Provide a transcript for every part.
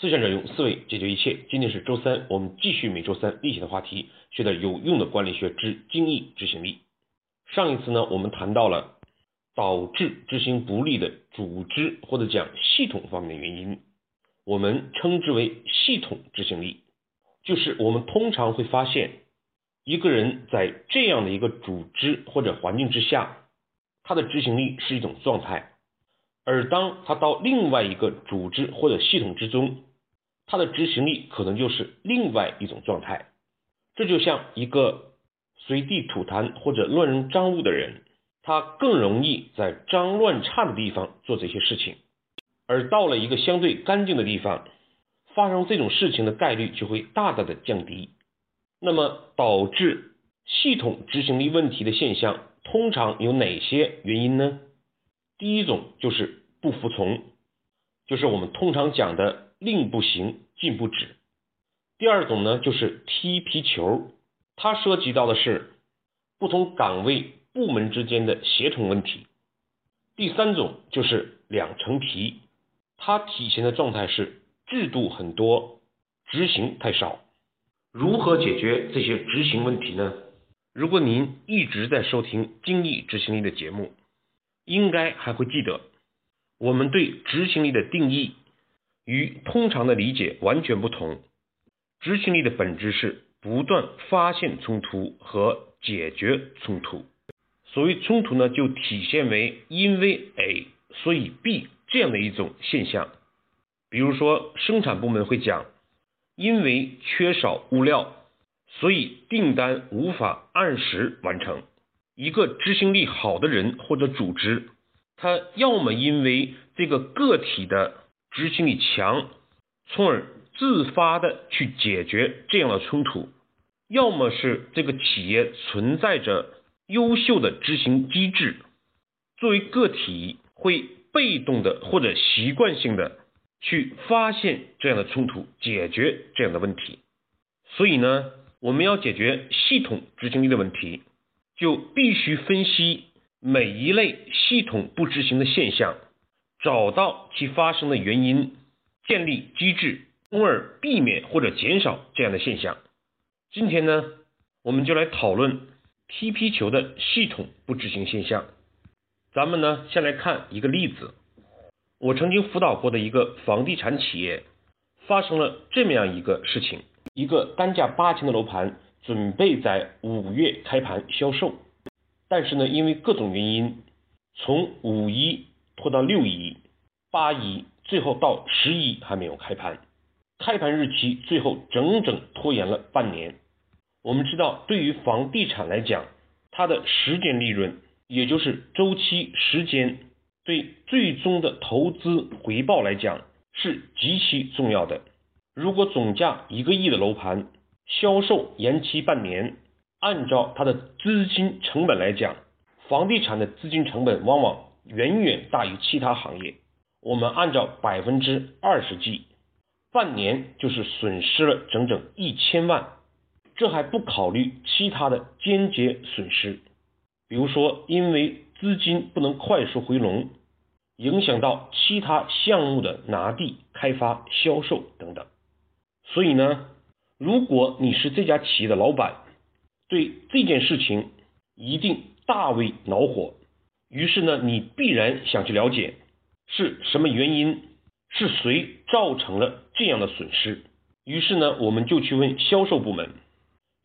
思想者用思维解决一切。今天是周三，我们继续每周三例行的话题，学点有用的管理学之精益执行力。上一次呢，我们谈到了导致执行不力的组织或者讲系统方面的原因，我们称之为系统执行力。就是我们通常会发现，一个人在这样的一个组织或者环境之下，他的执行力是一种状态，而当他到另外一个组织或者系统之中，他的执行力可能就是另外一种状态，这就像一个随地吐痰或者乱扔脏物的人，他更容易在脏乱差的地方做这些事情，而到了一个相对干净的地方，发生这种事情的概率就会大大的降低。那么导致系统执行力问题的现象，通常有哪些原因呢？第一种就是不服从，就是我们通常讲的。令不行，禁不止。第二种呢，就是踢皮球，它涉及到的是不同岗位部门之间的协同问题。第三种就是两层皮，它体现的状态是制度很多，执行太少。如何解决这些执行问题呢？如果您一直在收听精益执行力的节目，应该还会记得我们对执行力的定义。与通常的理解完全不同。执行力的本质是不断发现冲突和解决冲突。所谓冲突呢，就体现为因为 A 所以 B 这样的一种现象。比如说，生产部门会讲，因为缺少物料，所以订单无法按时完成。一个执行力好的人或者组织，他要么因为这个个体的。执行力强，从而自发的去解决这样的冲突；要么是这个企业存在着优秀的执行机制，作为个体会被动的或者习惯性的去发现这样的冲突，解决这样的问题。所以呢，我们要解决系统执行力的问题，就必须分析每一类系统不执行的现象。找到其发生的原因，建立机制，从而避免或者减少这样的现象。今天呢，我们就来讨论踢皮球的系统不执行现象。咱们呢，先来看一个例子。我曾经辅导过的一个房地产企业，发生了这么样一个事情：一个单价八千的楼盘，准备在五月开盘销售，但是呢，因为各种原因，从五一。拖到六亿、八亿，最后到十一还没有开盘，开盘日期最后整整拖延了半年。我们知道，对于房地产来讲，它的时间利润，也就是周期时间，对最终的投资回报来讲是极其重要的。如果总价一个亿的楼盘销售延期半年，按照它的资金成本来讲，房地产的资金成本往往。远远大于其他行业。我们按照百分之二十计，半年就是损失了整整一千万。这还不考虑其他的间接损失，比如说因为资金不能快速回笼，影响到其他项目的拿地、开发、销售等等。所以呢，如果你是这家企业的老板，对这件事情一定大为恼火。于是呢，你必然想去了解是什么原因，是谁造成了这样的损失。于是呢，我们就去问销售部门，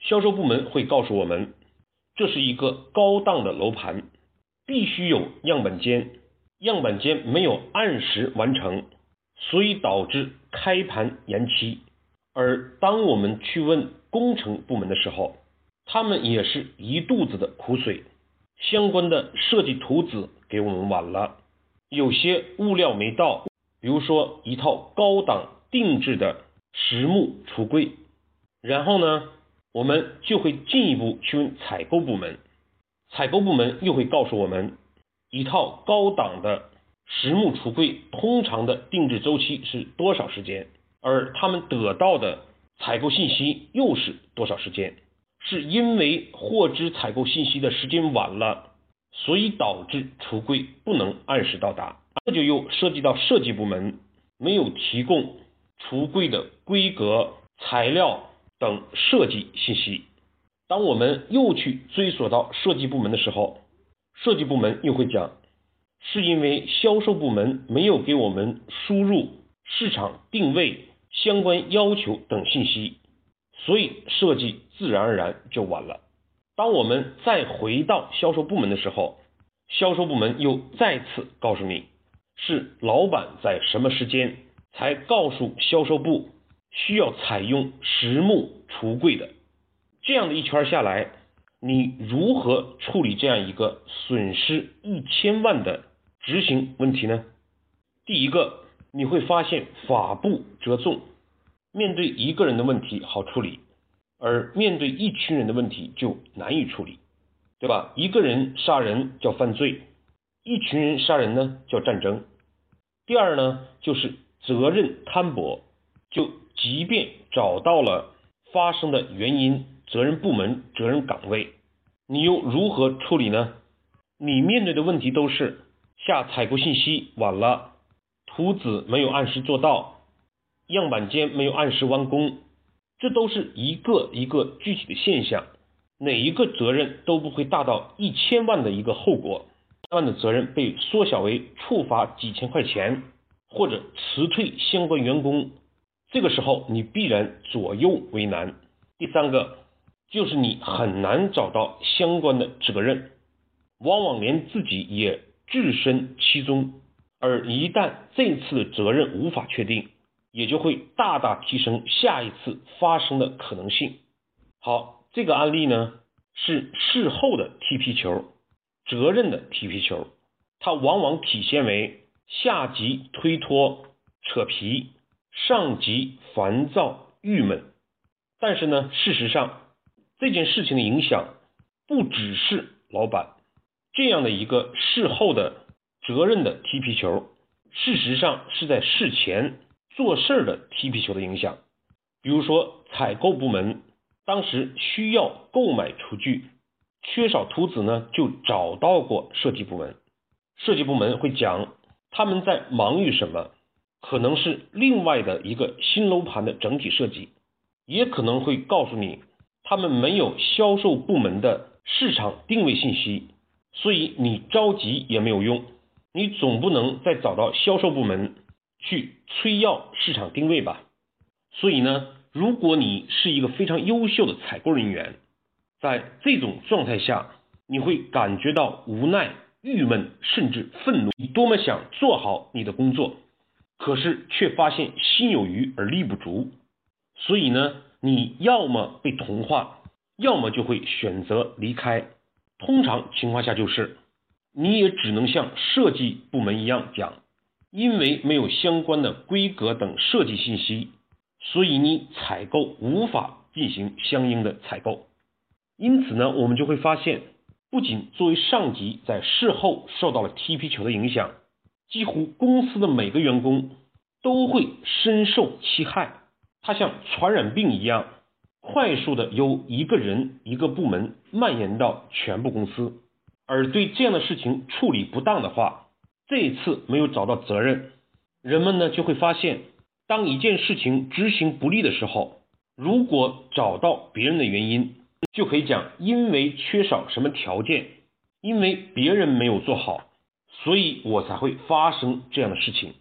销售部门会告诉我们，这是一个高档的楼盘，必须有样板间，样板间没有按时完成，所以导致开盘延期。而当我们去问工程部门的时候，他们也是一肚子的苦水。相关的设计图纸给我们晚了，有些物料没到，比如说一套高档定制的实木橱柜，然后呢，我们就会进一步去问采购部门，采购部门又会告诉我们，一套高档的实木橱柜通常的定制周期是多少时间，而他们得到的采购信息又是多少时间。是因为获知采购信息的时间晚了，所以导致橱柜不能按时到达。这就又涉及到设计部门没有提供橱柜的规格、材料等设计信息。当我们又去追索到设计部门的时候，设计部门又会讲，是因为销售部门没有给我们输入市场定位相关要求等信息，所以设计自然而然就晚了。当我们再回到销售部门的时候，销售部门又再次告诉你，是老板在什么时间才告诉销售部需要采用实木橱柜的。这样的一圈下来，你如何处理这样一个损失一千万的执行问题呢？第一个，你会发现法不责众，面对一个人的问题好处理，而面对一群人的问题就难以处理。对吧？一个人杀人叫犯罪，一群人杀人呢叫战争。第二呢，就是责任摊薄，就即便找到了发生的原因、责任部门、责任岗位，你又如何处理呢？你面对的问题都是下采购信息晚了，图纸没有按时做到，样板间没有按时完工，这都是一个一个具体的现象。哪一个责任都不会大到一千万的一个后果，万的责任被缩小为处罚几千块钱，或者辞退相关员工，这个时候你必然左右为难。第三个就是你很难找到相关的责任，往往连自己也置身其中，而一旦这次的责任无法确定，也就会大大提升下一次发生的可能性。好。这个案例呢是事后的踢皮球，责任的踢皮球，它往往体现为下级推脱、扯皮，上级烦躁、郁闷。但是呢，事实上这件事情的影响不只是老板这样的一个事后的责任的踢皮球，事实上是在事前做事的踢皮球的影响。比如说采购部门。当时需要购买厨具，缺少图纸呢，就找到过设计部门。设计部门会讲他们在忙于什么，可能是另外的一个新楼盘的整体设计，也可能会告诉你他们没有销售部门的市场定位信息，所以你着急也没有用，你总不能再找到销售部门去催要市场定位吧？所以呢？如果你是一个非常优秀的采购人员，在这种状态下，你会感觉到无奈、郁闷，甚至愤怒。你多么想做好你的工作，可是却发现心有余而力不足。所以呢，你要么被同化，要么就会选择离开。通常情况下就是，你也只能像设计部门一样讲，因为没有相关的规格等设计信息。所以你采购无法进行相应的采购，因此呢，我们就会发现，不仅作为上级在事后受到了踢皮球的影响，几乎公司的每个员工都会深受其害。它像传染病一样，快速的由一个人、一个部门蔓延到全部公司。而对这样的事情处理不当的话，这一次没有找到责任，人们呢就会发现。当一件事情执行不力的时候，如果找到别人的原因，就可以讲因为缺少什么条件，因为别人没有做好，所以我才会发生这样的事情。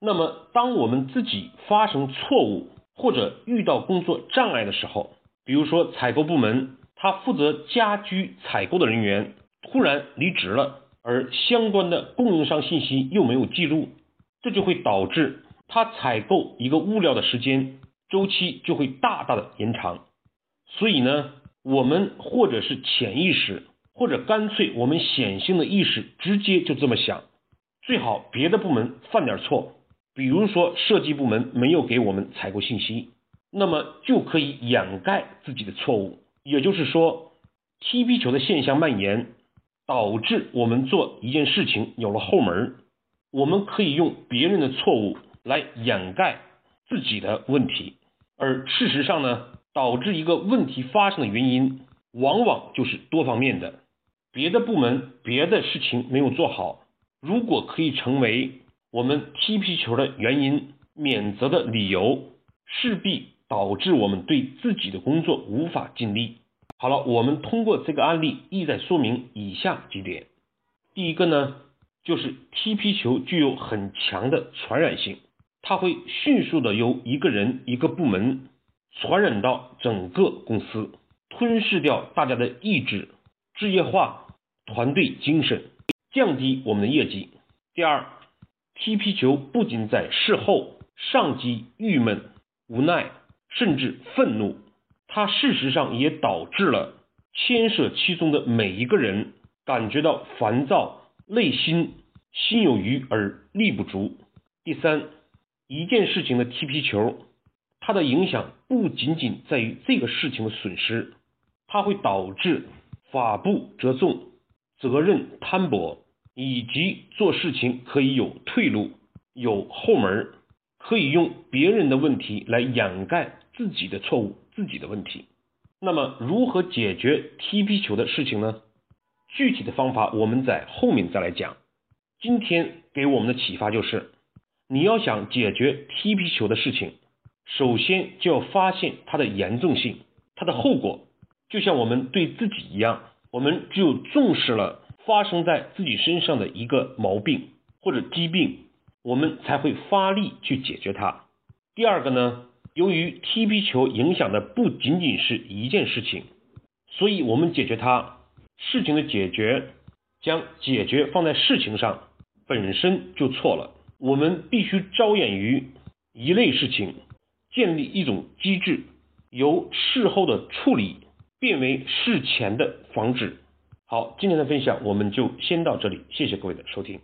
那么，当我们自己发生错误或者遇到工作障碍的时候，比如说采购部门他负责家居采购的人员突然离职了，而相关的供应商信息又没有记录，这就会导致。他采购一个物料的时间周期就会大大的延长，所以呢，我们或者是潜意识，或者干脆我们显性的意识直接就这么想，最好别的部门犯点错，比如说设计部门没有给我们采购信息，那么就可以掩盖自己的错误。也就是说，踢皮球的现象蔓延，导致我们做一件事情有了后门，我们可以用别人的错误。来掩盖自己的问题，而事实上呢，导致一个问题发生的原因，往往就是多方面的。别的部门别的事情没有做好，如果可以成为我们踢皮球的原因、免责的理由，势必导致我们对自己的工作无法尽力。好了，我们通过这个案例意在说明以下几点。第一个呢，就是踢皮球具有很强的传染性，它会迅速的由一个人、一个部门传染到整个公司，吞噬掉大家的意志，职业化团队精神，降低我们的业绩。第二，踢皮球不仅在事后上级郁闷、无奈，甚至愤怒，它事实上也导致了牵涉其中的每一个人感觉到烦躁，内心心有余而力不足。第三，一件事情的踢皮球，它的影响不仅仅在于这个事情的损失，它会导致法不责众、责任摊薄。以及做事情可以有退路、有后门，可以用别人的问题来掩盖自己的错误、自己的问题。那么，如何解决踢皮球的事情呢？具体的方法我们在后面再来讲。今天给我们的启发就是，你要想解决踢皮球的事情，首先就要发现它的严重性、它的后果。就像我们对自己一样，我们只有重视了。发生在自己身上的一个毛病或者疾病，我们才会发力去解决它。第二个呢，由于踢皮球影响的不仅仅是一件事情，所以我们解决它事情的解决，将解决放在事情上本身就错了。我们必须着眼于一类事情，建立一种机制，由事后的处理变为事前的防止。好，今天的分享我们就先到这里，谢谢各位的收听。